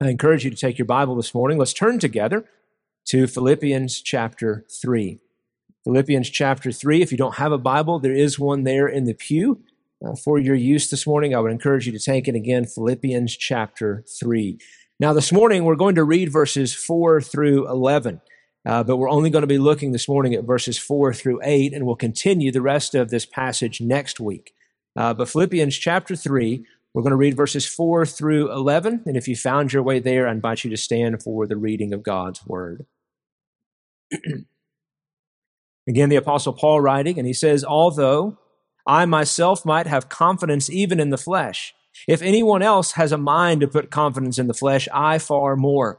I encourage you to take your Bible this morning. Let's turn together to Philippians chapter 3. Philippians chapter 3. If you don't have a Bible, there is one there in the pew uh, for your use this morning. I would encourage you to take it again, Philippians chapter 3. Now, this morning, we're going to read verses 4 through 11. Uh, but we're only going to be looking this morning at verses 4 through 8, and we'll continue the rest of this passage next week. Uh, but Philippians chapter 3, we're going to read verses 4 through 11. And if you found your way there, I invite you to stand for the reading of God's word. Again, the Apostle Paul writing, and he says, Although I myself might have confidence even in the flesh, if anyone else has a mind to put confidence in the flesh, I far more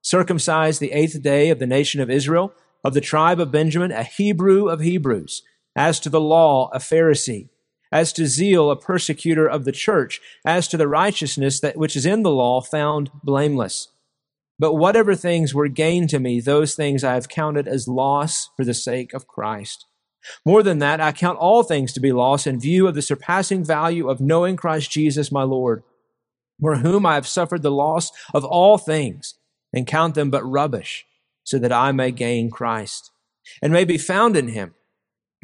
circumcised the eighth day of the nation of Israel, of the tribe of Benjamin, a Hebrew of Hebrews, as to the law, a Pharisee, as to zeal, a persecutor of the church, as to the righteousness that which is in the law, found blameless. But whatever things were gained to me, those things I have counted as loss for the sake of Christ. More than that, I count all things to be loss in view of the surpassing value of knowing Christ Jesus my Lord, for whom I have suffered the loss of all things and count them but rubbish, so that I may gain Christ and may be found in him,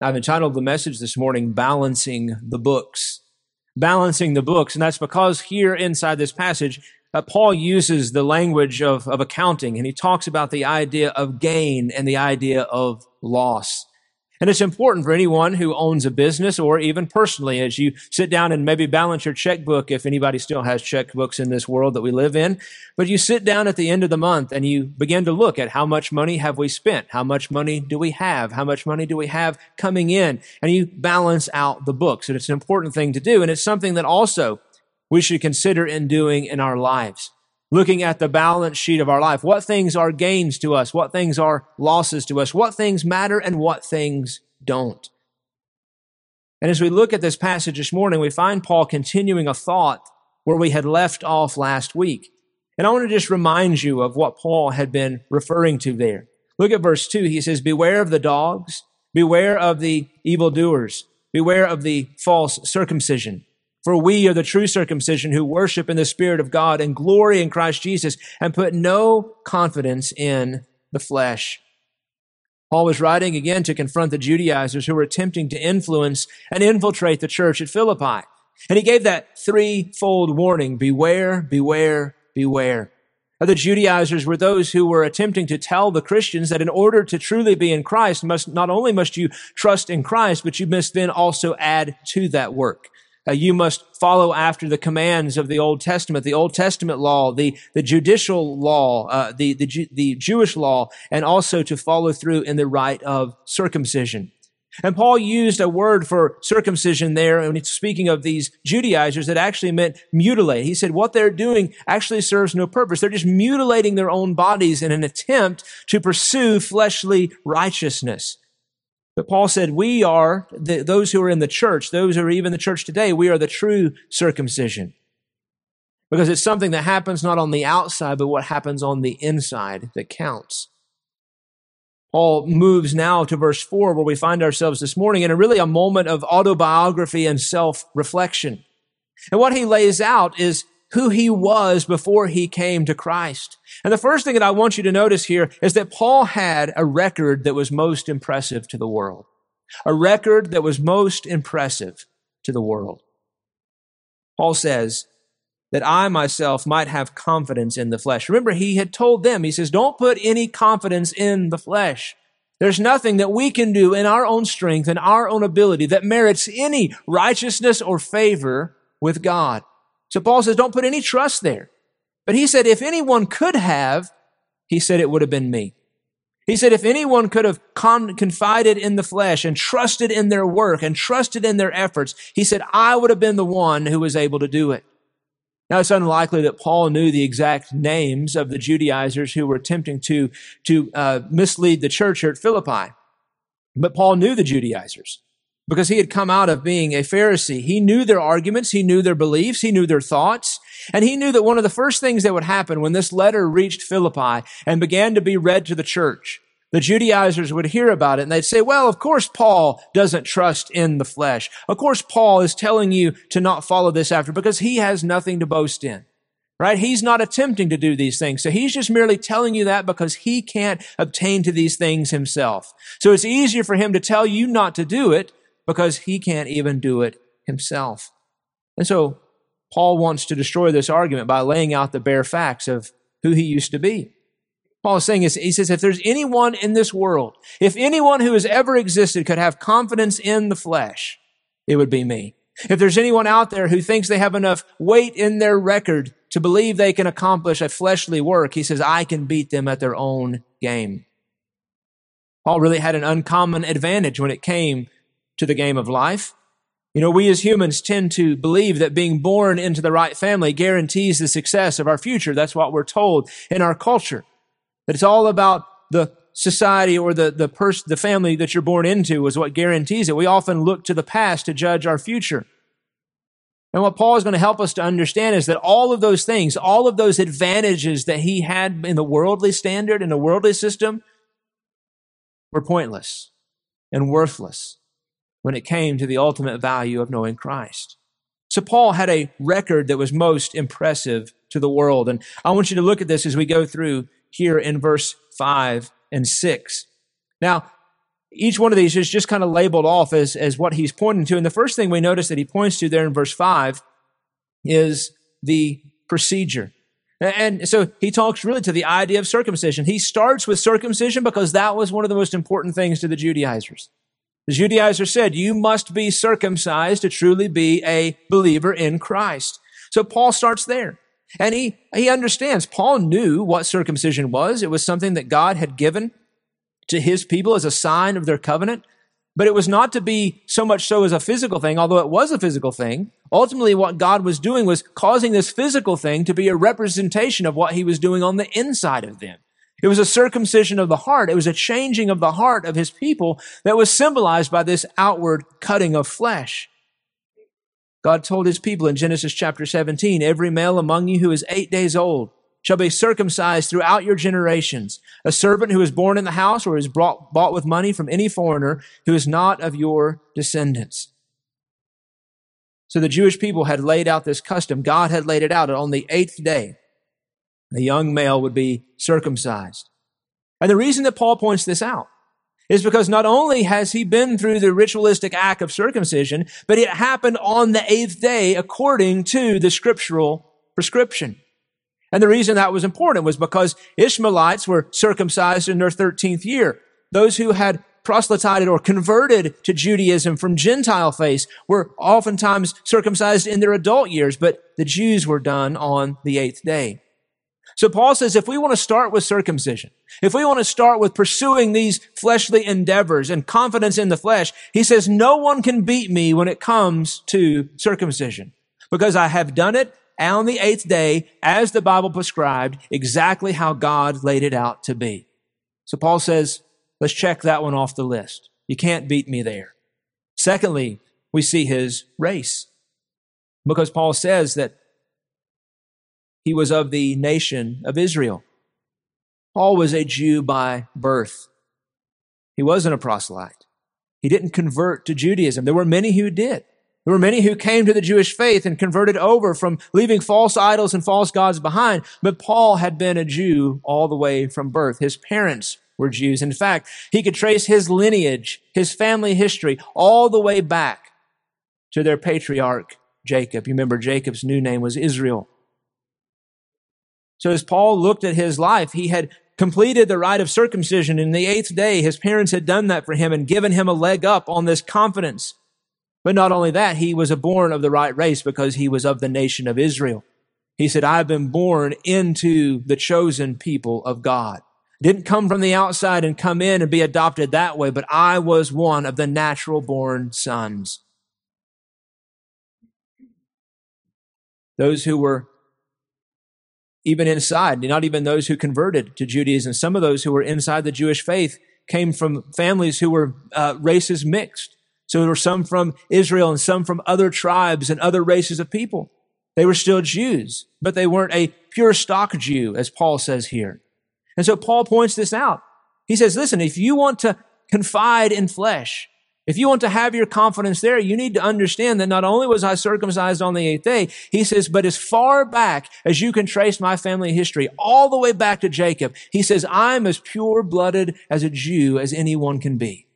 I've entitled the message this morning, Balancing the Books. Balancing the Books. And that's because here inside this passage, uh, Paul uses the language of, of accounting and he talks about the idea of gain and the idea of loss. And it's important for anyone who owns a business or even personally as you sit down and maybe balance your checkbook, if anybody still has checkbooks in this world that we live in. But you sit down at the end of the month and you begin to look at how much money have we spent? How much money do we have? How much money do we have coming in? And you balance out the books. And it's an important thing to do. And it's something that also we should consider in doing in our lives looking at the balance sheet of our life. What things are gains to us? What things are losses to us? What things matter and what things don't? And as we look at this passage this morning, we find Paul continuing a thought where we had left off last week. And I want to just remind you of what Paul had been referring to there. Look at verse 2. He says, Beware of the dogs, beware of the evildoers, beware of the false circumcision. For we are the true circumcision who worship in the Spirit of God and glory in Christ Jesus and put no confidence in the flesh. Paul was writing again to confront the Judaizers who were attempting to influence and infiltrate the church at Philippi. And he gave that threefold warning beware, beware, beware. The Judaizers were those who were attempting to tell the Christians that in order to truly be in Christ, must, not only must you trust in Christ, but you must then also add to that work. Uh, you must follow after the commands of the Old Testament, the Old Testament law, the, the judicial law, uh, the, the, the Jewish law, and also to follow through in the rite of circumcision. And Paul used a word for circumcision there and speaking of these Judaizers that actually meant mutilate. He said what they're doing actually serves no purpose. They're just mutilating their own bodies in an attempt to pursue fleshly righteousness. But Paul said, we are, the, those who are in the church, those who are even the church today, we are the true circumcision. Because it's something that happens not on the outside, but what happens on the inside that counts. Paul moves now to verse 4, where we find ourselves this morning in a really a moment of autobiography and self reflection. And what he lays out is who he was before he came to Christ. And the first thing that I want you to notice here is that Paul had a record that was most impressive to the world. A record that was most impressive to the world. Paul says that I myself might have confidence in the flesh. Remember, he had told them, he says, don't put any confidence in the flesh. There's nothing that we can do in our own strength and our own ability that merits any righteousness or favor with God. So Paul says, don't put any trust there. But he said, if anyone could have, he said it would have been me. He said, if anyone could have con- confided in the flesh and trusted in their work and trusted in their efforts, he said, I would have been the one who was able to do it. Now, it's unlikely that Paul knew the exact names of the Judaizers who were attempting to, to uh, mislead the church here at Philippi. But Paul knew the Judaizers because he had come out of being a Pharisee. He knew their arguments, he knew their beliefs, he knew their thoughts, and he knew that one of the first things that would happen when this letter reached Philippi and began to be read to the church the Judaizers would hear about it and they'd say, well, of course Paul doesn't trust in the flesh. Of course Paul is telling you to not follow this after because he has nothing to boast in. Right? He's not attempting to do these things. So he's just merely telling you that because he can't obtain to these things himself. So it's easier for him to tell you not to do it because he can't even do it himself. And so Paul wants to destroy this argument by laying out the bare facts of who he used to be. Paul is saying is, he says, if there's anyone in this world, if anyone who has ever existed could have confidence in the flesh, it would be me. If there's anyone out there who thinks they have enough weight in their record to believe they can accomplish a fleshly work, he says, I can beat them at their own game. Paul really had an uncommon advantage when it came to the game of life. You know, we as humans tend to believe that being born into the right family guarantees the success of our future. That's what we're told in our culture. That it's all about the society or the, the person, the family that you're born into is what guarantees it. We often look to the past to judge our future. And what Paul is going to help us to understand is that all of those things, all of those advantages that he had in the worldly standard, in the worldly system, were pointless and worthless when it came to the ultimate value of knowing Christ. So Paul had a record that was most impressive to the world. And I want you to look at this as we go through here in verse 5 and 6. Now, each one of these is just kind of labeled off as, as what he's pointing to. And the first thing we notice that he points to there in verse 5 is the procedure. And so he talks really to the idea of circumcision. He starts with circumcision because that was one of the most important things to the Judaizers. The Judaizers said, you must be circumcised to truly be a believer in Christ. So Paul starts there. And he, he understands. Paul knew what circumcision was. It was something that God had given to his people as a sign of their covenant. But it was not to be so much so as a physical thing, although it was a physical thing. Ultimately, what God was doing was causing this physical thing to be a representation of what he was doing on the inside of them. It was a circumcision of the heart. It was a changing of the heart of his people that was symbolized by this outward cutting of flesh. God told his people in Genesis chapter 17, every male among you who is eight days old shall be circumcised throughout your generations. A servant who is born in the house or is brought, bought with money from any foreigner who is not of your descendants. So the Jewish people had laid out this custom. God had laid it out. On the eighth day, a young male would be circumcised. And the reason that Paul points this out is because not only has he been through the ritualistic act of circumcision, but it happened on the eighth day according to the scriptural prescription. And the reason that was important was because Ishmaelites were circumcised in their 13th year. Those who had proselytized or converted to Judaism from Gentile faith were oftentimes circumcised in their adult years, but the Jews were done on the eighth day. So Paul says if we want to start with circumcision, if we want to start with pursuing these fleshly endeavors and confidence in the flesh, he says no one can beat me when it comes to circumcision because I have done it on the eighth day as the Bible prescribed exactly how God laid it out to be. So Paul says, let's check that one off the list. You can't beat me there. Secondly, we see his race because Paul says that he was of the nation of Israel. Paul was a Jew by birth. He wasn't a proselyte. He didn't convert to Judaism. There were many who did. There were many who came to the Jewish faith and converted over from leaving false idols and false gods behind. But Paul had been a Jew all the way from birth. His parents were Jews. In fact, he could trace his lineage, his family history, all the way back to their patriarch, Jacob. You remember Jacob's new name was Israel. So as Paul looked at his life, he had completed the rite of circumcision in the eighth day. His parents had done that for him and given him a leg up on this confidence. But not only that, he was a born of the right race because he was of the nation of Israel. He said, I've been born into the chosen people of God. Didn't come from the outside and come in and be adopted that way, but I was one of the natural born sons. Those who were even inside, not even those who converted to Judaism. Some of those who were inside the Jewish faith came from families who were uh, races mixed. So there were some from Israel and some from other tribes and other races of people. They were still Jews, but they weren't a pure stock Jew, as Paul says here. And so Paul points this out. He says, listen, if you want to confide in flesh, if you want to have your confidence there, you need to understand that not only was I circumcised on the eighth day, he says, but as far back as you can trace my family history, all the way back to Jacob, he says, I'm as pure blooded as a Jew as anyone can be.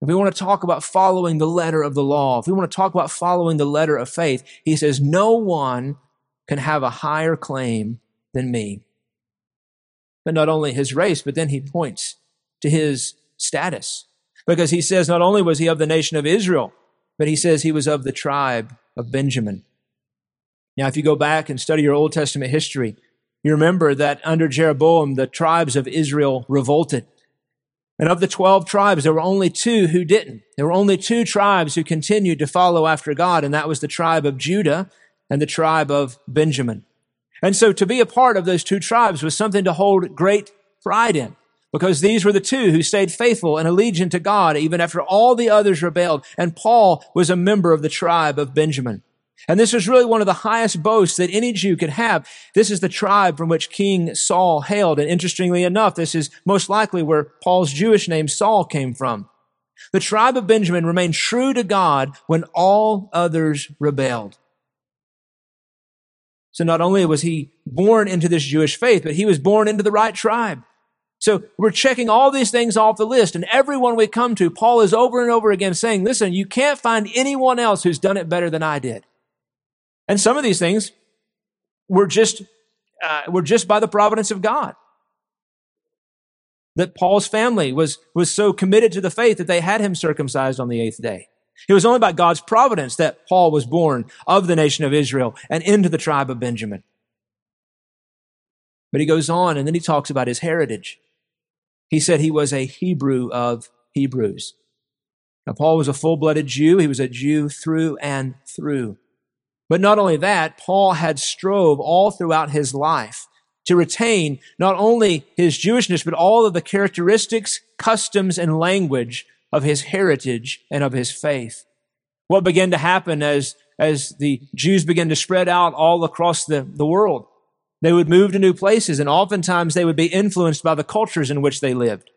If we want to talk about following the letter of the law, if we want to talk about following the letter of faith, he says, no one can have a higher claim than me. But not only his race, but then he points to his status. Because he says not only was he of the nation of Israel, but he says he was of the tribe of Benjamin. Now, if you go back and study your Old Testament history, you remember that under Jeroboam, the tribes of Israel revolted. And of the 12 tribes, there were only two who didn't. There were only two tribes who continued to follow after God, and that was the tribe of Judah and the tribe of Benjamin. And so to be a part of those two tribes was something to hold great pride in because these were the two who stayed faithful and allegiant to God even after all the others rebelled. And Paul was a member of the tribe of Benjamin. And this was really one of the highest boasts that any Jew could have. This is the tribe from which King Saul hailed. And interestingly enough, this is most likely where Paul's Jewish name Saul came from. The tribe of Benjamin remained true to God when all others rebelled. So not only was he born into this Jewish faith, but he was born into the right tribe. So we're checking all these things off the list. And everyone we come to, Paul is over and over again saying, listen, you can't find anyone else who's done it better than I did. And some of these things were just, uh, were just by the providence of God. That Paul's family was, was so committed to the faith that they had him circumcised on the eighth day. It was only by God's providence that Paul was born of the nation of Israel and into the tribe of Benjamin. But he goes on and then he talks about his heritage. He said he was a Hebrew of Hebrews. Now, Paul was a full blooded Jew. He was a Jew through and through. But not only that, Paul had strove all throughout his life to retain not only his Jewishness, but all of the characteristics, customs, and language of his heritage and of his faith. What began to happen as, as the Jews began to spread out all across the, the world? They would move to new places, and oftentimes they would be influenced by the cultures in which they lived.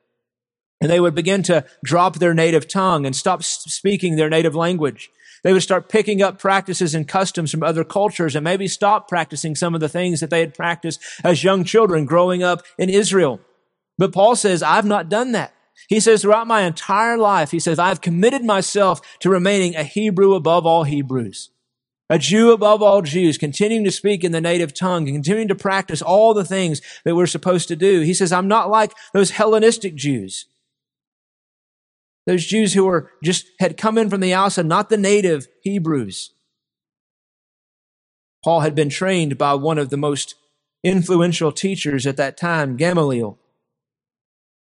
And they would begin to drop their native tongue and stop speaking their native language. They would start picking up practices and customs from other cultures and maybe stop practicing some of the things that they had practiced as young children growing up in Israel. But Paul says, I've not done that. He says, throughout my entire life, he says, I've committed myself to remaining a Hebrew above all Hebrews a Jew above all Jews, continuing to speak in the native tongue and continuing to practice all the things that we're supposed to do. He says, I'm not like those Hellenistic Jews. Those Jews who were just had come in from the outside, not the native Hebrews. Paul had been trained by one of the most influential teachers at that time, Gamaliel.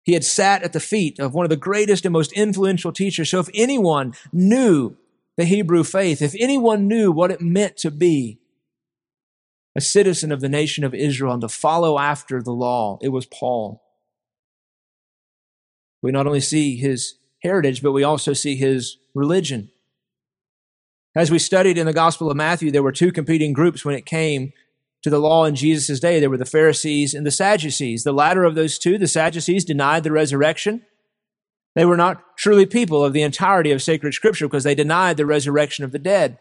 He had sat at the feet of one of the greatest and most influential teachers. So if anyone knew the Hebrew faith, if anyone knew what it meant to be a citizen of the nation of Israel and to follow after the law, it was Paul. We not only see his heritage, but we also see his religion. As we studied in the Gospel of Matthew, there were two competing groups when it came to the law in Jesus' day. There were the Pharisees and the Sadducees. The latter of those two, the Sadducees, denied the resurrection. They were not truly people of the entirety of sacred scripture because they denied the resurrection of the dead.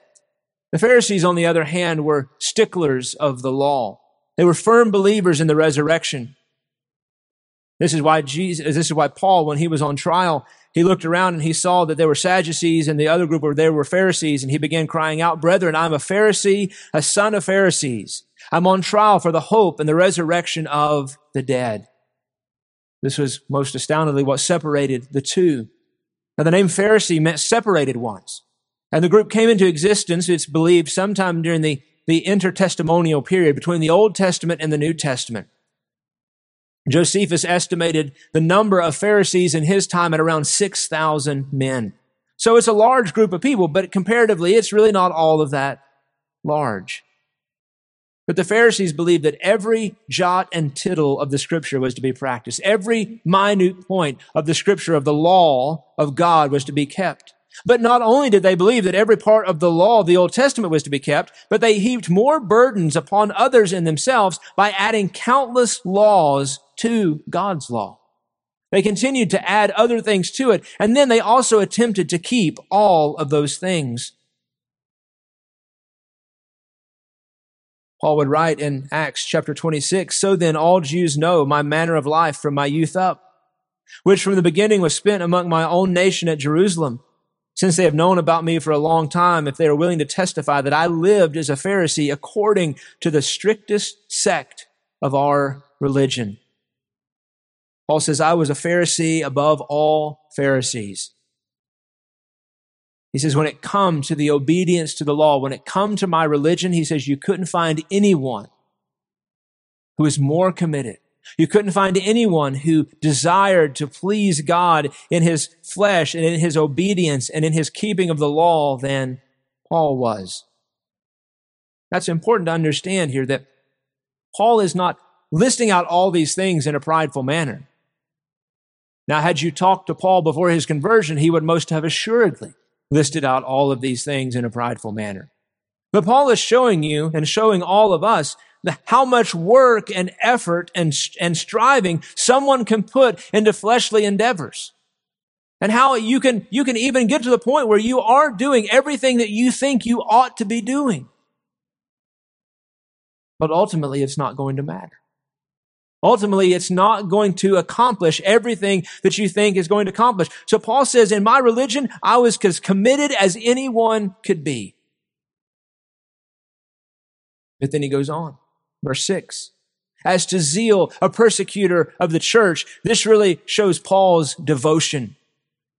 The Pharisees, on the other hand, were sticklers of the law. They were firm believers in the resurrection. This is why Jesus, this is why Paul, when he was on trial, he looked around and he saw that there were Sadducees and the other group were there were Pharisees, and he began crying out, Brethren, I'm a Pharisee, a son of Pharisees. I'm on trial for the hope and the resurrection of the dead. This was most astoundingly what separated the two. Now, the name Pharisee meant separated ones. And the group came into existence, it's believed, sometime during the, the intertestamental period between the Old Testament and the New Testament. Josephus estimated the number of Pharisees in his time at around 6,000 men. So it's a large group of people, but comparatively, it's really not all of that large. But the Pharisees believed that every jot and tittle of the scripture was to be practiced. Every minute point of the scripture of the law of God was to be kept. But not only did they believe that every part of the law of the Old Testament was to be kept, but they heaped more burdens upon others and themselves by adding countless laws to God's law. They continued to add other things to it, and then they also attempted to keep all of those things. Paul would write in Acts chapter 26, So then all Jews know my manner of life from my youth up, which from the beginning was spent among my own nation at Jerusalem. Since they have known about me for a long time, if they are willing to testify that I lived as a Pharisee according to the strictest sect of our religion. Paul says, I was a Pharisee above all Pharisees. He says, when it come to the obedience to the law, when it come to my religion, he says, you couldn't find anyone who is more committed. You couldn't find anyone who desired to please God in his flesh and in his obedience and in his keeping of the law than Paul was. That's important to understand here that Paul is not listing out all these things in a prideful manner. Now, had you talked to Paul before his conversion, he would most have assuredly listed out all of these things in a prideful manner. But Paul is showing you and showing all of us how much work and effort and, and striving someone can put into fleshly endeavors. And how you can, you can even get to the point where you are doing everything that you think you ought to be doing. But ultimately, it's not going to matter. Ultimately, it's not going to accomplish everything that you think is going to accomplish. So Paul says, in my religion, I was as committed as anyone could be. But then he goes on. Verse six. As to zeal, a persecutor of the church, this really shows Paul's devotion.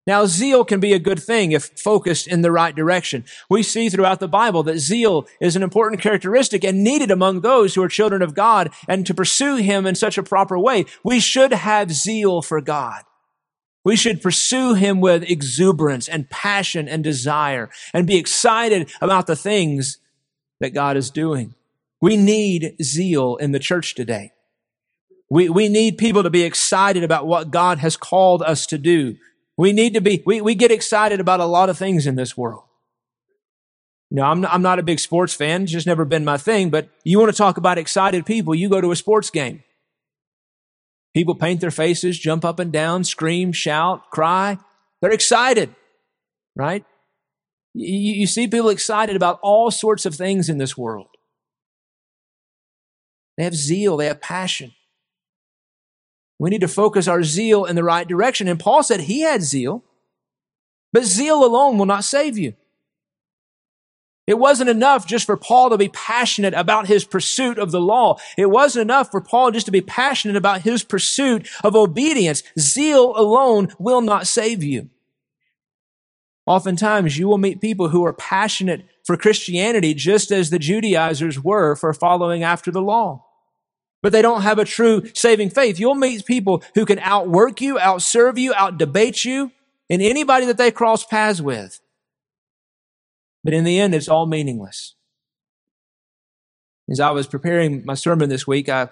Now, zeal can be a good thing if focused in the right direction. We see throughout the Bible that zeal is an important characteristic and needed among those who are children of God. And to pursue Him in such a proper way, we should have zeal for God. We should pursue Him with exuberance and passion and desire and be excited about the things that God is doing. We need zeal in the church today. We, we need people to be excited about what God has called us to do. We need to be, we, we get excited about a lot of things in this world. You know, I'm not, I'm not a big sports fan. It's just never been my thing. But you want to talk about excited people, you go to a sports game. People paint their faces, jump up and down, scream, shout, cry. They're excited, right? You, you see people excited about all sorts of things in this world. They have zeal, they have passion. We need to focus our zeal in the right direction. And Paul said he had zeal, but zeal alone will not save you. It wasn't enough just for Paul to be passionate about his pursuit of the law. It wasn't enough for Paul just to be passionate about his pursuit of obedience. Zeal alone will not save you. Oftentimes you will meet people who are passionate for Christianity just as the Judaizers were for following after the law but they don't have a true saving faith. You'll meet people who can outwork you, outserve you, outdebate you, and anybody that they cross paths with. But in the end, it's all meaningless. As I was preparing my sermon this week, I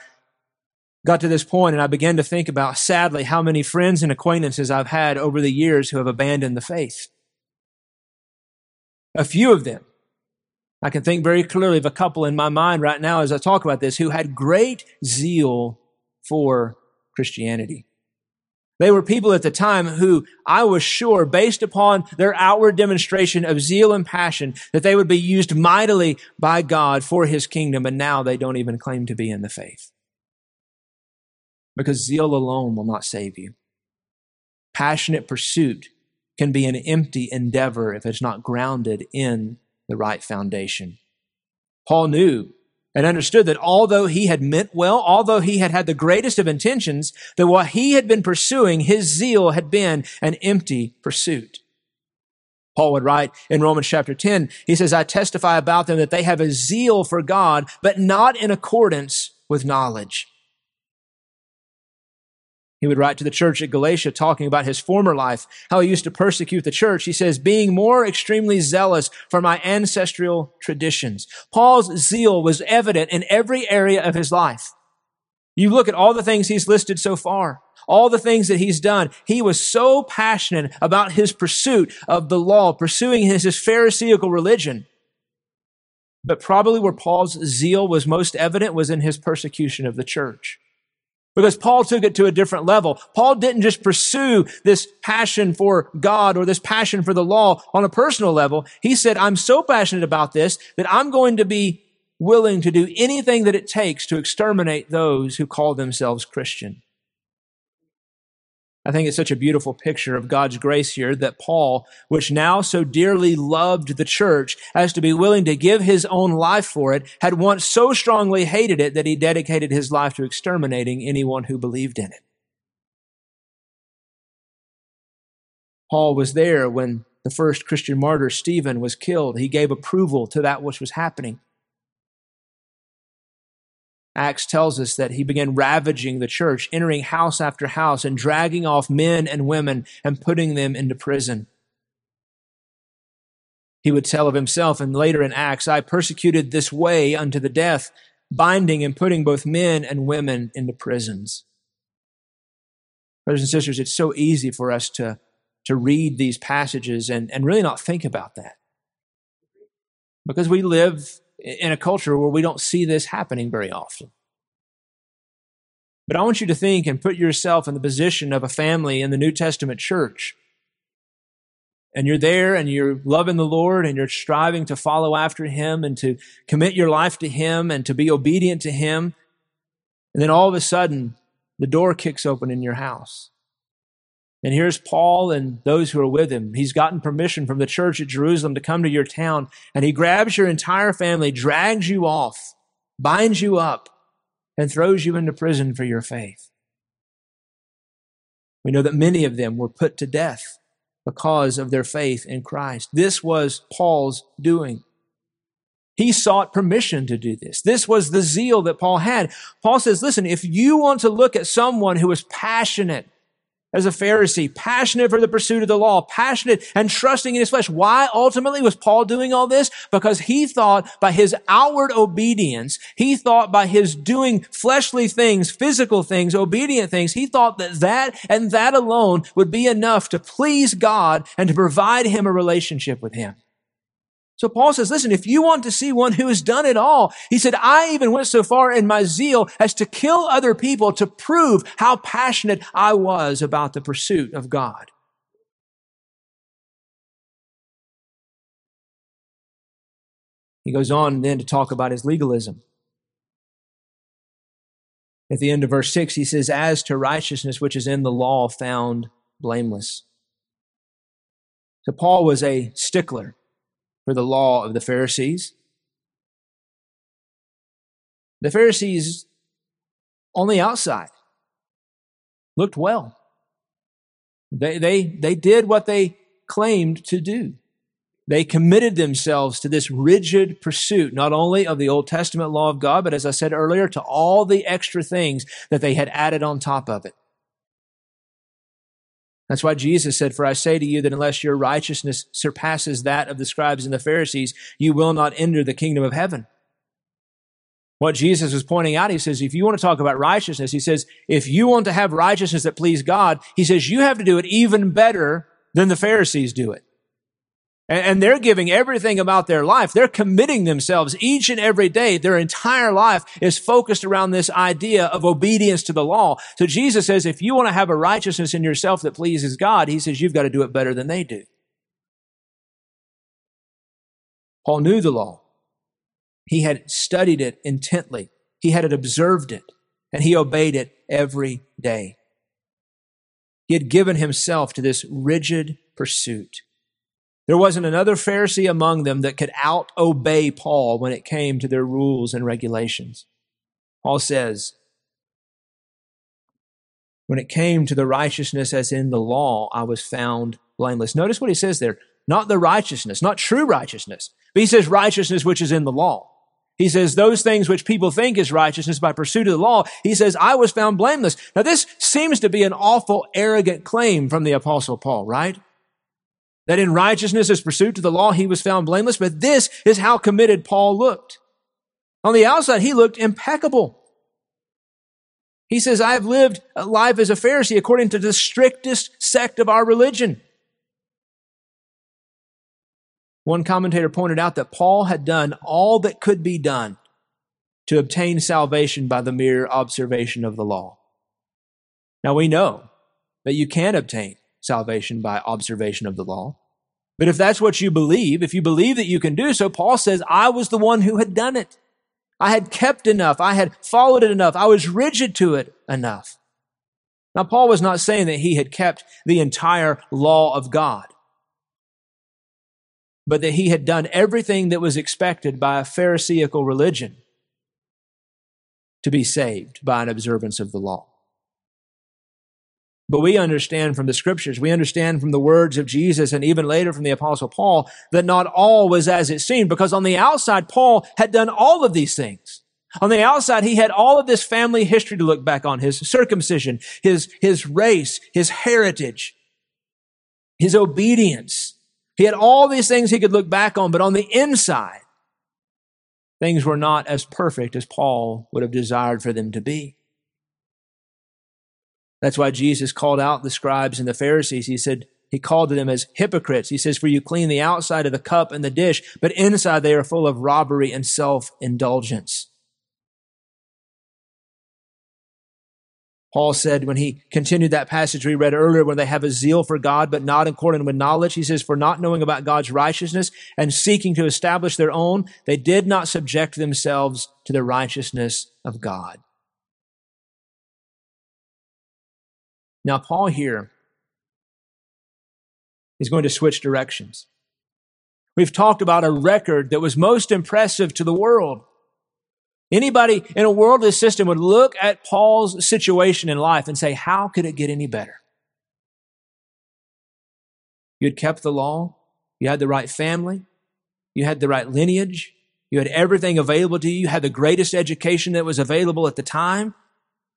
got to this point and I began to think about, sadly, how many friends and acquaintances I've had over the years who have abandoned the faith. A few of them I can think very clearly of a couple in my mind right now as I talk about this who had great zeal for Christianity. They were people at the time who I was sure, based upon their outward demonstration of zeal and passion, that they would be used mightily by God for his kingdom, and now they don't even claim to be in the faith. Because zeal alone will not save you. Passionate pursuit can be an empty endeavor if it's not grounded in the right foundation. Paul knew and understood that although he had meant well, although he had had the greatest of intentions, that what he had been pursuing, his zeal had been an empty pursuit. Paul would write in Romans chapter 10, he says, I testify about them that they have a zeal for God, but not in accordance with knowledge. He would write to the church at Galatia talking about his former life, how he used to persecute the church. He says, being more extremely zealous for my ancestral traditions. Paul's zeal was evident in every area of his life. You look at all the things he's listed so far, all the things that he's done. He was so passionate about his pursuit of the law, pursuing his, his Pharisaical religion. But probably where Paul's zeal was most evident was in his persecution of the church. Because Paul took it to a different level. Paul didn't just pursue this passion for God or this passion for the law on a personal level. He said, I'm so passionate about this that I'm going to be willing to do anything that it takes to exterminate those who call themselves Christian. I think it's such a beautiful picture of God's grace here that Paul, which now so dearly loved the church as to be willing to give his own life for it, had once so strongly hated it that he dedicated his life to exterminating anyone who believed in it. Paul was there when the first Christian martyr, Stephen, was killed. He gave approval to that which was happening. Acts tells us that he began ravaging the church, entering house after house and dragging off men and women and putting them into prison. He would tell of himself, and later in Acts, I persecuted this way unto the death, binding and putting both men and women into prisons. Brothers and sisters, it's so easy for us to, to read these passages and, and really not think about that. Because we live in a culture where we don't see this happening very often. But I want you to think and put yourself in the position of a family in the New Testament church. And you're there and you're loving the Lord and you're striving to follow after Him and to commit your life to Him and to be obedient to Him. And then all of a sudden, the door kicks open in your house. And here's Paul and those who are with him. He's gotten permission from the church at Jerusalem to come to your town, and he grabs your entire family, drags you off, binds you up, and throws you into prison for your faith. We know that many of them were put to death because of their faith in Christ. This was Paul's doing. He sought permission to do this. This was the zeal that Paul had. Paul says, listen, if you want to look at someone who is passionate as a Pharisee, passionate for the pursuit of the law, passionate and trusting in his flesh. Why ultimately was Paul doing all this? Because he thought by his outward obedience, he thought by his doing fleshly things, physical things, obedient things, he thought that that and that alone would be enough to please God and to provide him a relationship with him. So Paul says, listen, if you want to see one who has done it all, he said, I even went so far in my zeal as to kill other people to prove how passionate I was about the pursuit of God. He goes on then to talk about his legalism. At the end of verse 6, he says, As to righteousness which is in the law, found blameless. So Paul was a stickler for the law of the Pharisees. The Pharisees, on the outside, looked well. They, they, they did what they claimed to do. They committed themselves to this rigid pursuit, not only of the Old Testament law of God, but as I said earlier, to all the extra things that they had added on top of it. That's why Jesus said, For I say to you that unless your righteousness surpasses that of the scribes and the Pharisees, you will not enter the kingdom of heaven. What Jesus was pointing out, he says, if you want to talk about righteousness, he says, if you want to have righteousness that please God, he says, you have to do it even better than the Pharisees do it. And they're giving everything about their life. They're committing themselves each and every day. Their entire life is focused around this idea of obedience to the law. So Jesus says, if you want to have a righteousness in yourself that pleases God, he says, you've got to do it better than they do. Paul knew the law. He had studied it intently. He had observed it and he obeyed it every day. He had given himself to this rigid pursuit. There wasn't another Pharisee among them that could out obey Paul when it came to their rules and regulations. Paul says, when it came to the righteousness as in the law, I was found blameless. Notice what he says there. Not the righteousness, not true righteousness, but he says righteousness which is in the law. He says, those things which people think is righteousness by pursuit of the law, he says, I was found blameless. Now this seems to be an awful arrogant claim from the apostle Paul, right? That in righteousness as pursuit to the law, he was found blameless, but this is how committed Paul looked. On the outside, he looked impeccable. He says, I have lived a life as a Pharisee according to the strictest sect of our religion. One commentator pointed out that Paul had done all that could be done to obtain salvation by the mere observation of the law. Now we know that you can obtain salvation by observation of the law. But if that's what you believe, if you believe that you can do so, Paul says, I was the one who had done it. I had kept enough. I had followed it enough. I was rigid to it enough. Now, Paul was not saying that he had kept the entire law of God but that he had done everything that was expected by a Pharisaical religion to be saved by an observance of the law. But we understand from the scriptures, we understand from the words of Jesus and even later from the apostle Paul that not all was as it seemed because on the outside, Paul had done all of these things. On the outside, he had all of this family history to look back on, his circumcision, his, his race, his heritage, his obedience, he had all these things he could look back on, but on the inside, things were not as perfect as Paul would have desired for them to be. That's why Jesus called out the scribes and the Pharisees. He said, he called them as hypocrites. He says, For you clean the outside of the cup and the dish, but inside they are full of robbery and self indulgence. Paul said when he continued that passage we read earlier, when they have a zeal for God, but not according with knowledge, he says, for not knowing about God's righteousness and seeking to establish their own, they did not subject themselves to the righteousness of God. Now, Paul here is going to switch directions. We've talked about a record that was most impressive to the world. Anybody in a worldly system would look at Paul's situation in life and say, how could it get any better? You had kept the law. You had the right family. You had the right lineage. You had everything available to you. You had the greatest education that was available at the time.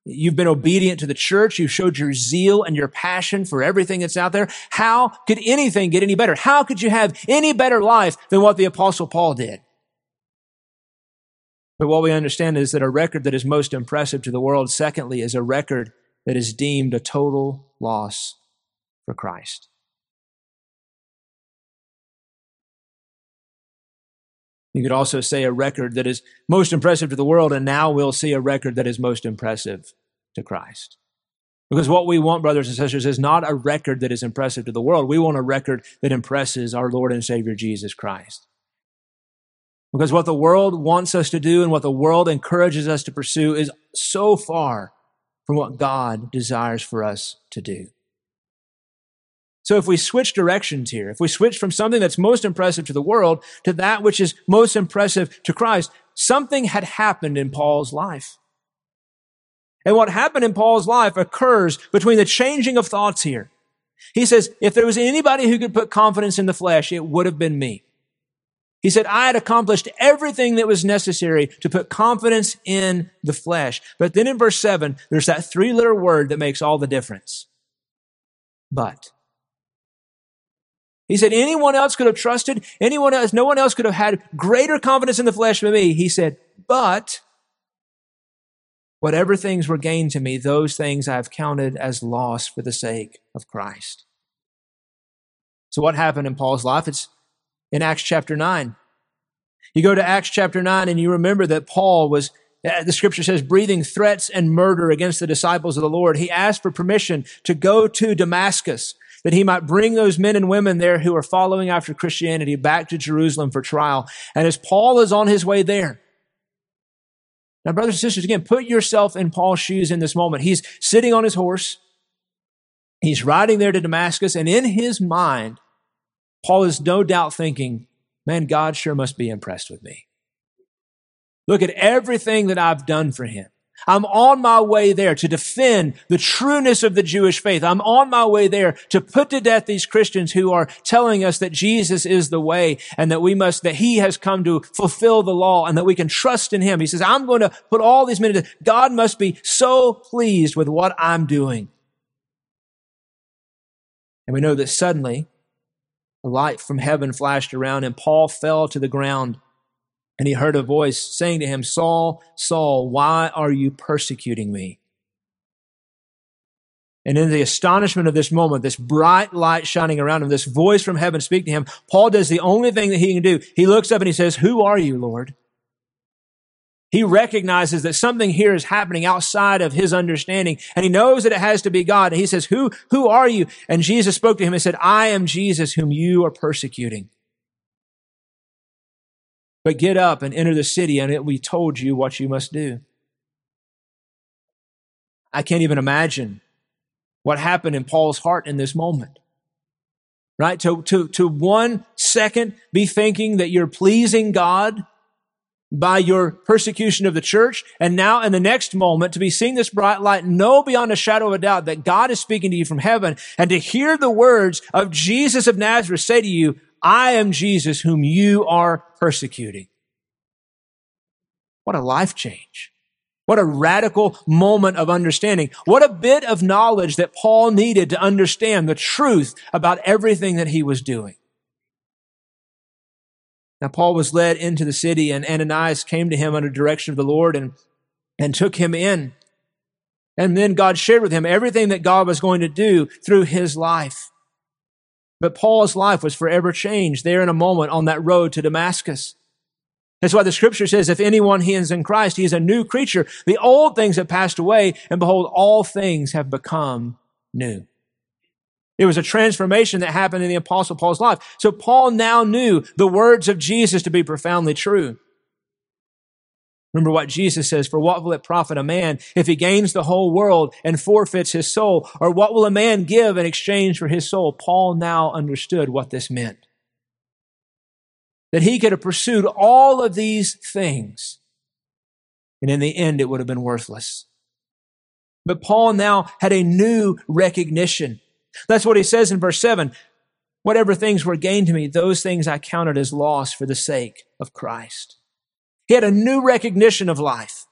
You've been obedient to the church. You've showed your zeal and your passion for everything that's out there. How could anything get any better? How could you have any better life than what the apostle Paul did? But what we understand is that a record that is most impressive to the world, secondly, is a record that is deemed a total loss for Christ. You could also say a record that is most impressive to the world, and now we'll see a record that is most impressive to Christ. Because what we want, brothers and sisters, is not a record that is impressive to the world. We want a record that impresses our Lord and Savior Jesus Christ. Because what the world wants us to do and what the world encourages us to pursue is so far from what God desires for us to do. So if we switch directions here, if we switch from something that's most impressive to the world to that which is most impressive to Christ, something had happened in Paul's life. And what happened in Paul's life occurs between the changing of thoughts here. He says, if there was anybody who could put confidence in the flesh, it would have been me. He said, I had accomplished everything that was necessary to put confidence in the flesh. But then in verse seven, there's that three letter word that makes all the difference. But. He said, anyone else could have trusted, anyone else, no one else could have had greater confidence in the flesh than me. He said, but whatever things were gained to me, those things I have counted as loss for the sake of Christ. So what happened in Paul's life? It's in Acts chapter 9. You go to Acts chapter 9 and you remember that Paul was, uh, the scripture says, breathing threats and murder against the disciples of the Lord. He asked for permission to go to Damascus that he might bring those men and women there who are following after Christianity back to Jerusalem for trial. And as Paul is on his way there, now, brothers and sisters, again, put yourself in Paul's shoes in this moment. He's sitting on his horse. He's riding there to Damascus, and in his mind, Paul is no doubt thinking, man, God sure must be impressed with me. Look at everything that I've done for him. I'm on my way there to defend the trueness of the Jewish faith. I'm on my way there to put to death these Christians who are telling us that Jesus is the way and that we must, that he has come to fulfill the law and that we can trust in him. He says, I'm going to put all these men to God must be so pleased with what I'm doing. And we know that suddenly a light from heaven flashed around and Paul fell to the ground and he heard a voice saying to him, Saul, Saul, why are you persecuting me? And in the astonishment of this moment, this bright light shining around him, this voice from heaven speaking to him, Paul does the only thing that he can do. He looks up and he says, Who are you, Lord? He recognizes that something here is happening outside of his understanding, and he knows that it has to be God. And he says, Who, who are you? And Jesus spoke to him and said, I am Jesus whom you are persecuting. But get up and enter the city, and it will be told you what you must do. I can't even imagine what happened in Paul's heart in this moment. Right? To, to, to one second be thinking that you're pleasing God by your persecution of the church. And now in the next moment to be seeing this bright light, know beyond a shadow of a doubt that God is speaking to you from heaven and to hear the words of Jesus of Nazareth say to you, I am Jesus whom you are persecuting. What a life change. What a radical moment of understanding. What a bit of knowledge that Paul needed to understand the truth about everything that he was doing. Now, Paul was led into the city, and Ananias came to him under direction of the Lord and, and took him in. And then God shared with him everything that God was going to do through his life. But Paul's life was forever changed there in a moment on that road to Damascus. That's why the scripture says, if anyone is in Christ, he is a new creature. The old things have passed away, and behold, all things have become new. It was a transformation that happened in the apostle Paul's life. So Paul now knew the words of Jesus to be profoundly true. Remember what Jesus says, for what will it profit a man if he gains the whole world and forfeits his soul? Or what will a man give in exchange for his soul? Paul now understood what this meant. That he could have pursued all of these things. And in the end, it would have been worthless. But Paul now had a new recognition. That's what he says in verse 7. Whatever things were gained to me, those things I counted as loss for the sake of Christ. He had a new recognition of life.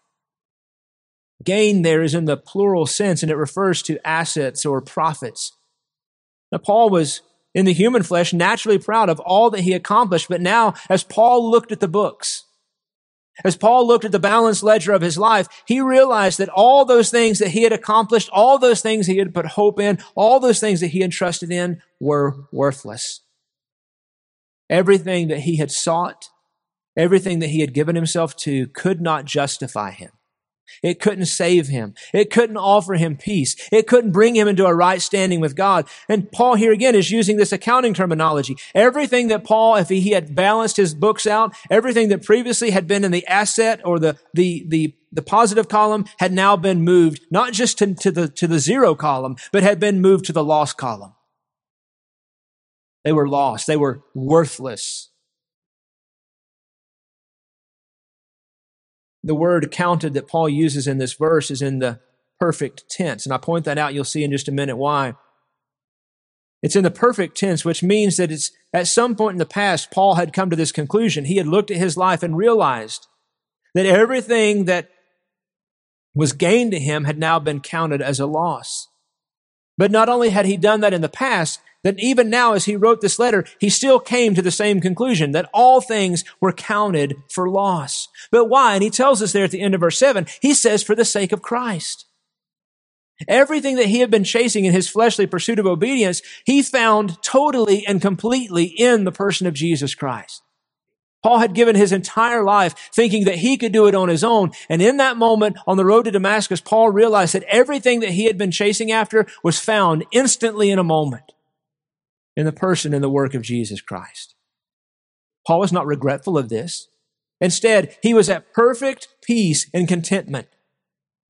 Gain there is in the plural sense, and it refers to assets or profits. Now, Paul was in the human flesh naturally proud of all that he accomplished, but now, as Paul looked at the books, as Paul looked at the balanced ledger of his life, he realized that all those things that he had accomplished, all those things he had put hope in, all those things that he had trusted in were worthless. Everything that he had sought, everything that he had given himself to could not justify him. It couldn't save him. It couldn't offer him peace. It couldn't bring him into a right standing with God. And Paul here again is using this accounting terminology. Everything that Paul, if he had balanced his books out, everything that previously had been in the asset or the, the, the, the positive column had now been moved, not just to, to the, to the zero column, but had been moved to the lost column. They were lost. They were worthless. The word counted that Paul uses in this verse is in the perfect tense. And I point that out, you'll see in just a minute why. It's in the perfect tense, which means that it's at some point in the past, Paul had come to this conclusion. He had looked at his life and realized that everything that was gained to him had now been counted as a loss. But not only had he done that in the past, that even now, as he wrote this letter, he still came to the same conclusion that all things were counted for loss. But why? And he tells us there at the end of verse 7, he says, for the sake of Christ. Everything that he had been chasing in his fleshly pursuit of obedience, he found totally and completely in the person of Jesus Christ. Paul had given his entire life thinking that he could do it on his own. And in that moment on the road to Damascus, Paul realized that everything that he had been chasing after was found instantly in a moment in the person and the work of Jesus Christ. Paul was not regretful of this. Instead, he was at perfect peace and contentment.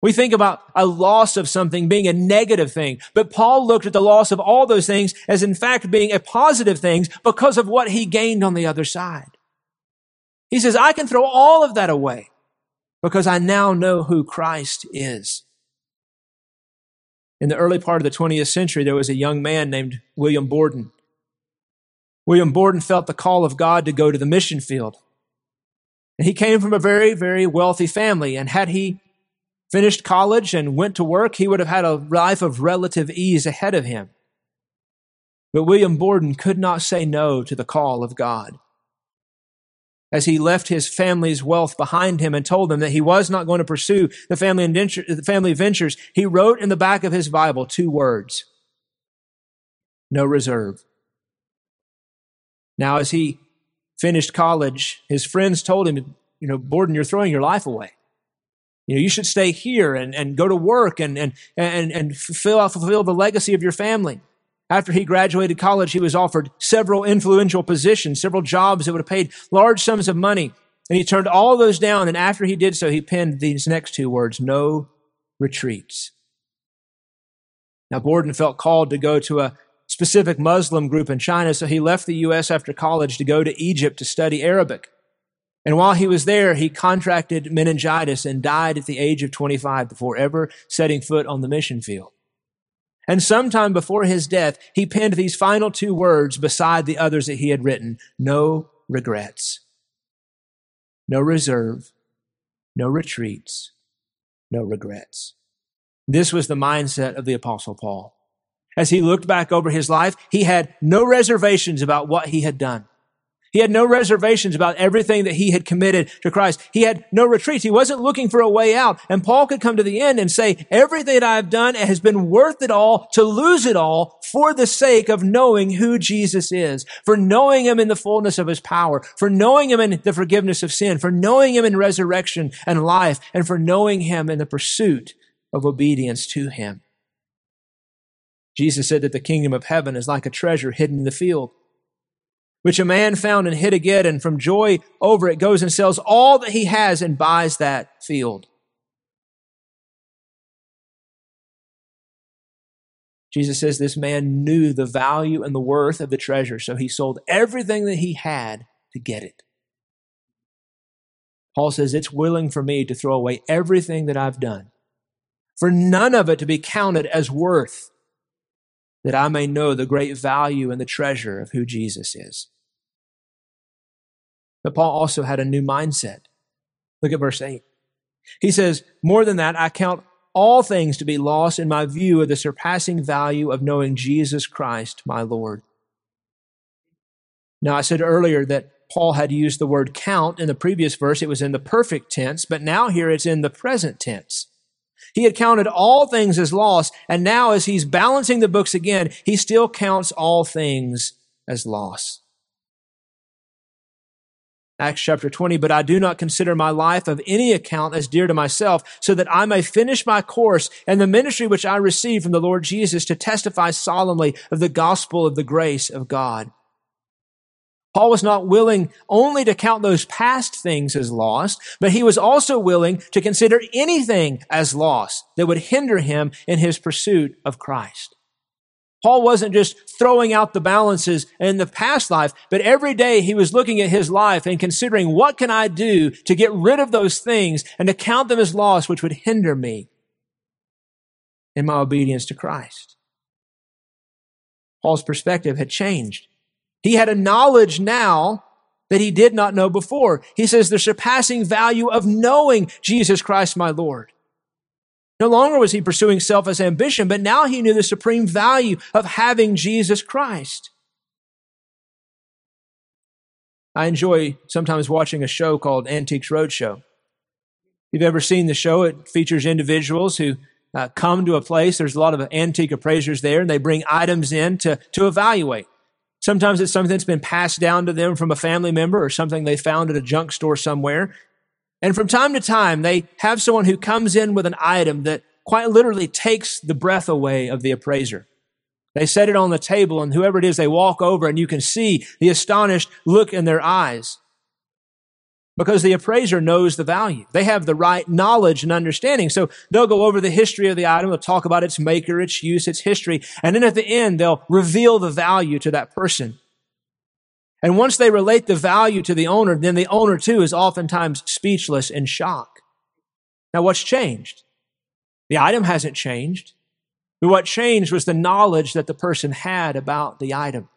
We think about a loss of something being a negative thing, but Paul looked at the loss of all those things as in fact being a positive thing because of what he gained on the other side. He says, I can throw all of that away because I now know who Christ is. In the early part of the 20th century, there was a young man named William Borden. William Borden felt the call of God to go to the mission field. And he came from a very, very wealthy family. And had he finished college and went to work, he would have had a life of relative ease ahead of him. But William Borden could not say no to the call of God as he left his family's wealth behind him and told them that he was not going to pursue the family, indenture, the family ventures, he wrote in the back of his Bible two words no reserve. Now, as he finished college, his friends told him, You know, Borden, you're throwing your life away. You know, you should stay here and, and go to work and, and, and, and fulfill, fulfill the legacy of your family. After he graduated college, he was offered several influential positions, several jobs that would have paid large sums of money. And he turned all those down. And after he did so, he penned these next two words no retreats. Now, Borden felt called to go to a specific Muslim group in China, so he left the U.S. after college to go to Egypt to study Arabic. And while he was there, he contracted meningitis and died at the age of 25 before ever setting foot on the mission field. And sometime before his death, he penned these final two words beside the others that he had written no regrets, no reserve, no retreats, no regrets. This was the mindset of the Apostle Paul. As he looked back over his life, he had no reservations about what he had done. He had no reservations about everything that he had committed to Christ. He had no retreats. He wasn't looking for a way out. And Paul could come to the end and say, everything that I've done has been worth it all to lose it all for the sake of knowing who Jesus is, for knowing him in the fullness of his power, for knowing him in the forgiveness of sin, for knowing him in resurrection and life, and for knowing him in the pursuit of obedience to him. Jesus said that the kingdom of heaven is like a treasure hidden in the field which a man found and hid again, and from joy over it goes and sells all that he has and buys that field. Jesus says this man knew the value and the worth of the treasure, so he sold everything that he had to get it. Paul says, It's willing for me to throw away everything that I've done, for none of it to be counted as worth, that I may know the great value and the treasure of who Jesus is. But Paul also had a new mindset. Look at verse 8. He says, More than that, I count all things to be lost in my view of the surpassing value of knowing Jesus Christ, my Lord. Now, I said earlier that Paul had used the word count in the previous verse. It was in the perfect tense, but now here it's in the present tense. He had counted all things as loss, and now as he's balancing the books again, he still counts all things as loss. Acts chapter 20, but I do not consider my life of any account as dear to myself, so that I may finish my course and the ministry which I received from the Lord Jesus to testify solemnly of the gospel of the grace of God. Paul was not willing only to count those past things as lost, but he was also willing to consider anything as lost that would hinder him in his pursuit of Christ. Paul wasn't just throwing out the balances in the past life, but every day he was looking at his life and considering what can I do to get rid of those things and to count them as loss which would hinder me in my obedience to Christ. Paul's perspective had changed. He had a knowledge now that he did not know before. He says the surpassing value of knowing Jesus Christ my Lord. No longer was he pursuing selfish ambition, but now he knew the supreme value of having Jesus Christ. I enjoy sometimes watching a show called Antiques Roadshow. If you've ever seen the show, it features individuals who uh, come to a place. There's a lot of antique appraisers there, and they bring items in to, to evaluate. Sometimes it's something that's been passed down to them from a family member or something they found at a junk store somewhere. And from time to time, they have someone who comes in with an item that quite literally takes the breath away of the appraiser. They set it on the table, and whoever it is, they walk over, and you can see the astonished look in their eyes. Because the appraiser knows the value. They have the right knowledge and understanding. So they'll go over the history of the item, they'll talk about its maker, its use, its history, and then at the end, they'll reveal the value to that person. And once they relate the value to the owner, then the owner too is oftentimes speechless in shock. Now, what's changed? The item hasn't changed. But what changed was the knowledge that the person had about the item.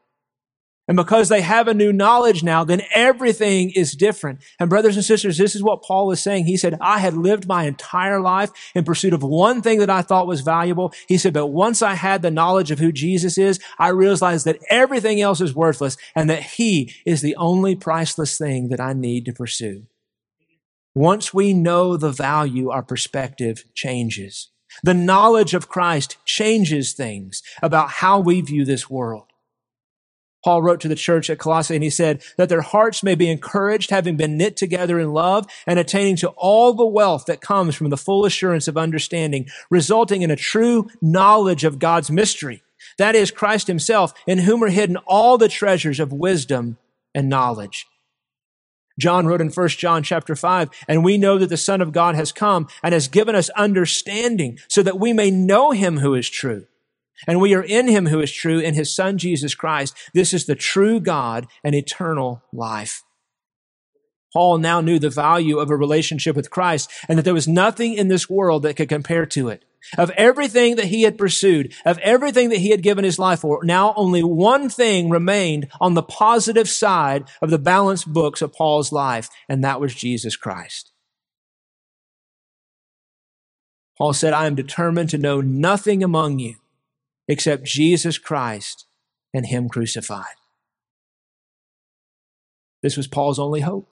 And because they have a new knowledge now, then everything is different. And brothers and sisters, this is what Paul is saying. He said, I had lived my entire life in pursuit of one thing that I thought was valuable. He said, but once I had the knowledge of who Jesus is, I realized that everything else is worthless and that he is the only priceless thing that I need to pursue. Once we know the value, our perspective changes. The knowledge of Christ changes things about how we view this world. Paul wrote to the church at Colossae and he said that their hearts may be encouraged, having been knit together in love and attaining to all the wealth that comes from the full assurance of understanding, resulting in a true knowledge of God's mystery. That is Christ himself, in whom are hidden all the treasures of wisdom and knowledge. John wrote in 1 John chapter 5, and we know that the Son of God has come and has given us understanding so that we may know him who is true. And we are in him who is true, in his son Jesus Christ. This is the true God and eternal life. Paul now knew the value of a relationship with Christ and that there was nothing in this world that could compare to it. Of everything that he had pursued, of everything that he had given his life for, now only one thing remained on the positive side of the balanced books of Paul's life, and that was Jesus Christ. Paul said, I am determined to know nothing among you except Jesus Christ and Him crucified. This was Paul's only hope.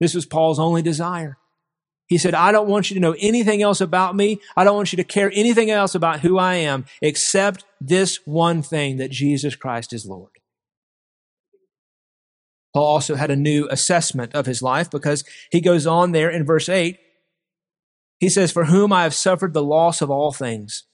This was Paul's only desire. He said, I don't want you to know anything else about me. I don't want you to care anything else about who I am except this one thing that Jesus Christ is Lord. Paul also had a new assessment of his life because he goes on there in verse 8. He says, For whom I have suffered the loss of all things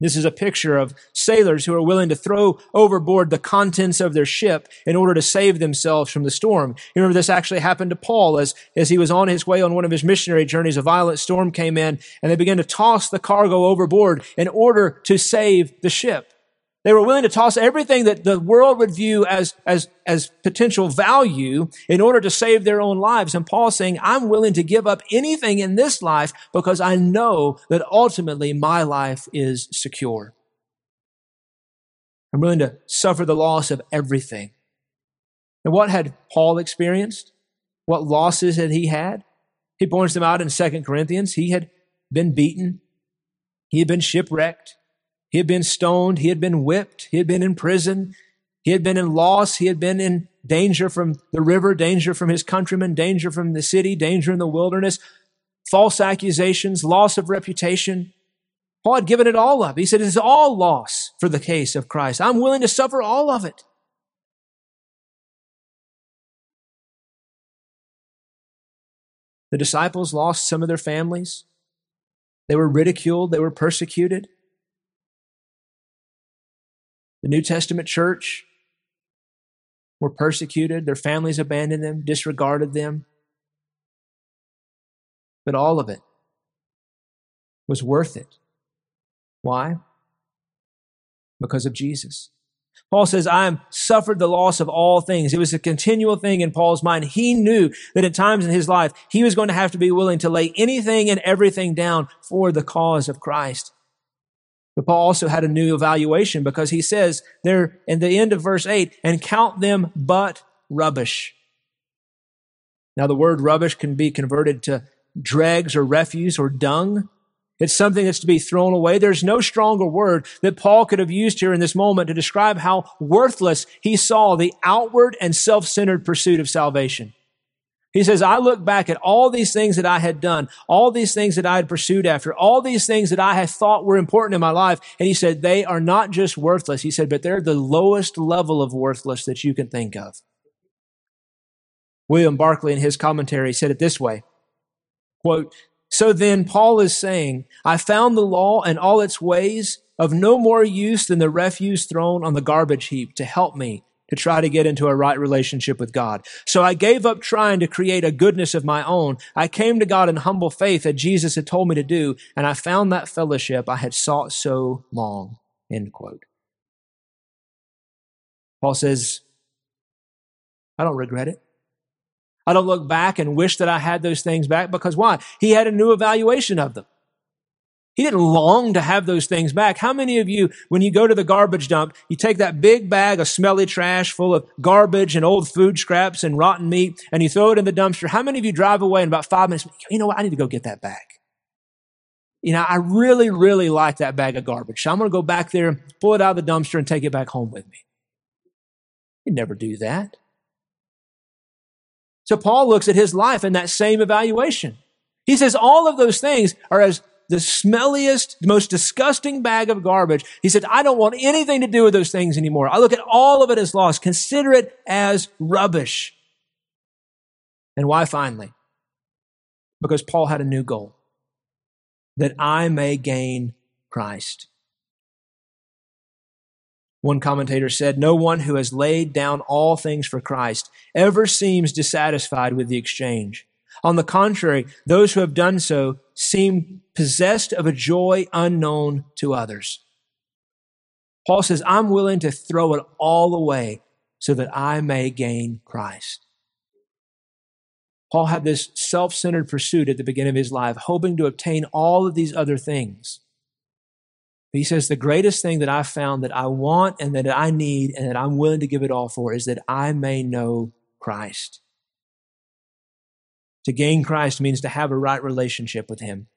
this is a picture of sailors who are willing to throw overboard the contents of their ship in order to save themselves from the storm. You remember this actually happened to Paul as, as he was on his way on one of his missionary journeys. A violent storm came in and they began to toss the cargo overboard in order to save the ship. They were willing to toss everything that the world would view as, as, as potential value in order to save their own lives. And Paul's saying, I'm willing to give up anything in this life because I know that ultimately my life is secure. I'm willing to suffer the loss of everything. And what had Paul experienced? What losses had he had? He points them out in Second Corinthians. He had been beaten. He had been shipwrecked. He had been stoned. He had been whipped. He had been in prison. He had been in loss. He had been in danger from the river, danger from his countrymen, danger from the city, danger in the wilderness, false accusations, loss of reputation. Paul had given it all up. He said, It's all loss for the case of Christ. I'm willing to suffer all of it. The disciples lost some of their families. They were ridiculed. They were persecuted. The New Testament church were persecuted, their families abandoned them, disregarded them. But all of it was worth it. Why? Because of Jesus. Paul says, I am suffered the loss of all things. It was a continual thing in Paul's mind. He knew that at times in his life, he was going to have to be willing to lay anything and everything down for the cause of Christ. But Paul also had a new evaluation because he says there in the end of verse 8, and count them but rubbish. Now, the word rubbish can be converted to dregs or refuse or dung. It's something that's to be thrown away. There's no stronger word that Paul could have used here in this moment to describe how worthless he saw the outward and self-centered pursuit of salvation. He says, I look back at all these things that I had done, all these things that I had pursued after, all these things that I had thought were important in my life. And he said, they are not just worthless. He said, but they're the lowest level of worthless that you can think of. William Barclay in his commentary said it this way, quote, so then Paul is saying, I found the law and all its ways of no more use than the refuse thrown on the garbage heap to help me to try to get into a right relationship with God. So I gave up trying to create a goodness of my own. I came to God in humble faith that Jesus had told me to do, and I found that fellowship I had sought so long. End quote. Paul says, I don't regret it. I don't look back and wish that I had those things back because why? He had a new evaluation of them. He didn't long to have those things back. How many of you, when you go to the garbage dump, you take that big bag of smelly trash full of garbage and old food scraps and rotten meat and you throw it in the dumpster? How many of you drive away in about five minutes? You know what? I need to go get that back You know, I really, really like that bag of garbage. So I'm going to go back there, pull it out of the dumpster and take it back home with me. You never do that. So Paul looks at his life in that same evaluation. He says all of those things are as the smelliest, most disgusting bag of garbage. He said, I don't want anything to do with those things anymore. I look at all of it as lost. Consider it as rubbish. And why finally? Because Paul had a new goal that I may gain Christ. One commentator said, No one who has laid down all things for Christ ever seems dissatisfied with the exchange. On the contrary, those who have done so seem possessed of a joy unknown to others. Paul says, I'm willing to throw it all away so that I may gain Christ. Paul had this self centered pursuit at the beginning of his life, hoping to obtain all of these other things. He says, The greatest thing that I found that I want and that I need and that I'm willing to give it all for is that I may know Christ. To gain Christ means to have a right relationship with Him.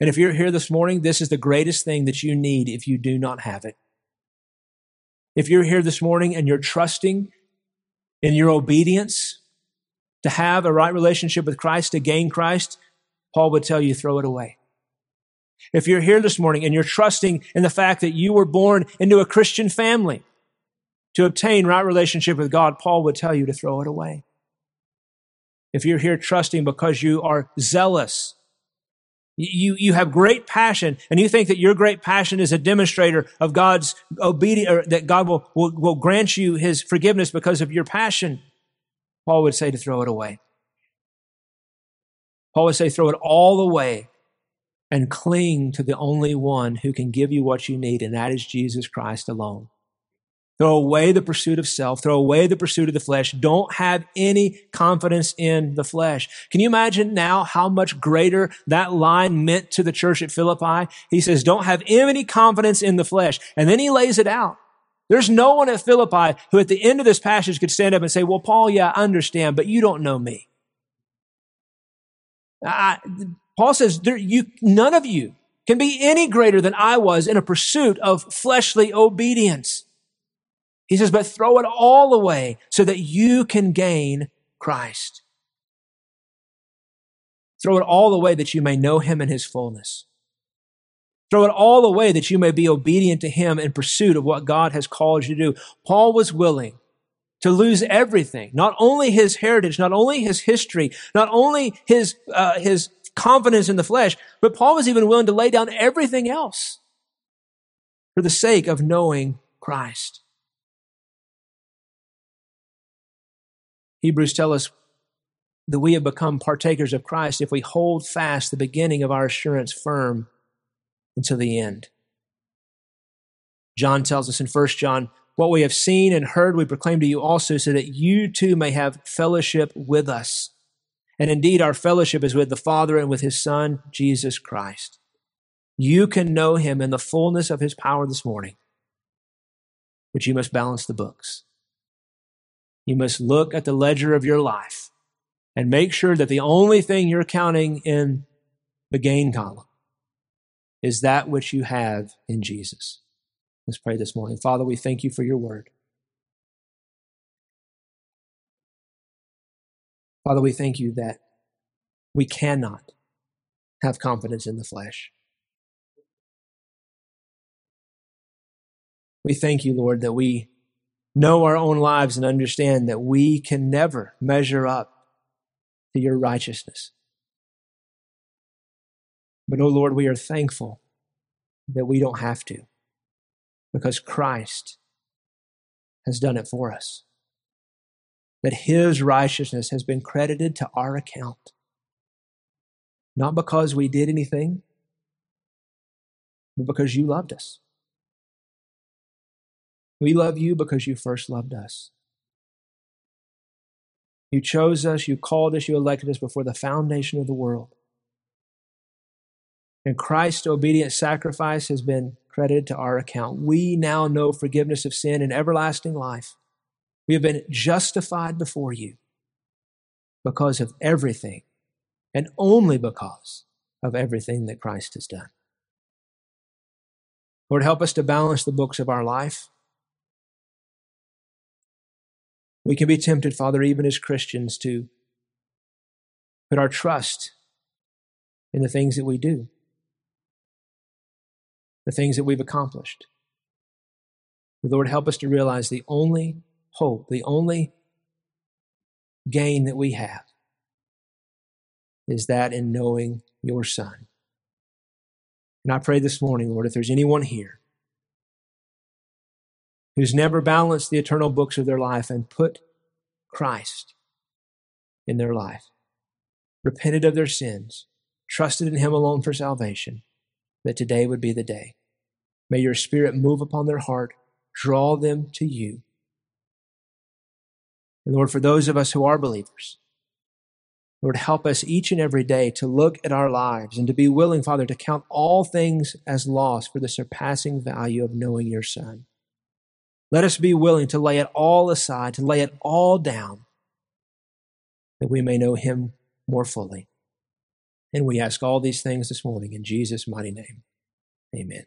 And if you're here this morning, this is the greatest thing that you need if you do not have it. If you're here this morning and you're trusting in your obedience to have a right relationship with Christ, to gain Christ, Paul would tell you throw it away. If you're here this morning and you're trusting in the fact that you were born into a Christian family to obtain right relationship with God, Paul would tell you to throw it away if you're here trusting because you are zealous, you, you have great passion and you think that your great passion is a demonstrator of God's obedience, or that God will, will, will grant you his forgiveness because of your passion, Paul would say to throw it away. Paul would say throw it all away and cling to the only one who can give you what you need, and that is Jesus Christ alone. Throw away the pursuit of self. Throw away the pursuit of the flesh. Don't have any confidence in the flesh. Can you imagine now how much greater that line meant to the church at Philippi? He says, don't have any confidence in the flesh. And then he lays it out. There's no one at Philippi who at the end of this passage could stand up and say, well, Paul, yeah, I understand, but you don't know me. I, Paul says, there, you, none of you can be any greater than I was in a pursuit of fleshly obedience. He says, but throw it all away so that you can gain Christ. Throw it all away that you may know him in his fullness. Throw it all away that you may be obedient to him in pursuit of what God has called you to do. Paul was willing to lose everything, not only his heritage, not only his history, not only his, uh, his confidence in the flesh, but Paul was even willing to lay down everything else for the sake of knowing Christ. Hebrews tell us that we have become partakers of Christ if we hold fast the beginning of our assurance firm until the end. John tells us in 1 John, what we have seen and heard we proclaim to you also so that you too may have fellowship with us. And indeed, our fellowship is with the Father and with his Son, Jesus Christ. You can know him in the fullness of his power this morning, but you must balance the books. You must look at the ledger of your life and make sure that the only thing you're counting in the gain column is that which you have in Jesus. Let's pray this morning. Father, we thank you for your word. Father, we thank you that we cannot have confidence in the flesh. We thank you, Lord, that we know our own lives and understand that we can never measure up to your righteousness. But, oh Lord, we are thankful that we don't have to because Christ has done it for us. That his righteousness has been credited to our account. Not because we did anything, but because you loved us. We love you because you first loved us. You chose us, you called us, you elected us before the foundation of the world. And Christ's obedient sacrifice has been credited to our account. We now know forgiveness of sin and everlasting life. We have been justified before you because of everything, and only because of everything that Christ has done. Lord, help us to balance the books of our life. We can be tempted, Father, even as Christians, to put our trust in the things that we do, the things that we've accomplished. Lord, help us to realize the only hope, the only gain that we have is that in knowing your Son. And I pray this morning, Lord, if there's anyone here who's never balanced the eternal books of their life and put Christ in their life, repented of their sins, trusted in Him alone for salvation, that today would be the day. May your Spirit move upon their heart, draw them to you. And Lord, for those of us who are believers, Lord, help us each and every day to look at our lives and to be willing, Father, to count all things as loss for the surpassing value of knowing your Son. Let us be willing to lay it all aside, to lay it all down, that we may know him more fully. And we ask all these things this morning in Jesus' mighty name. Amen.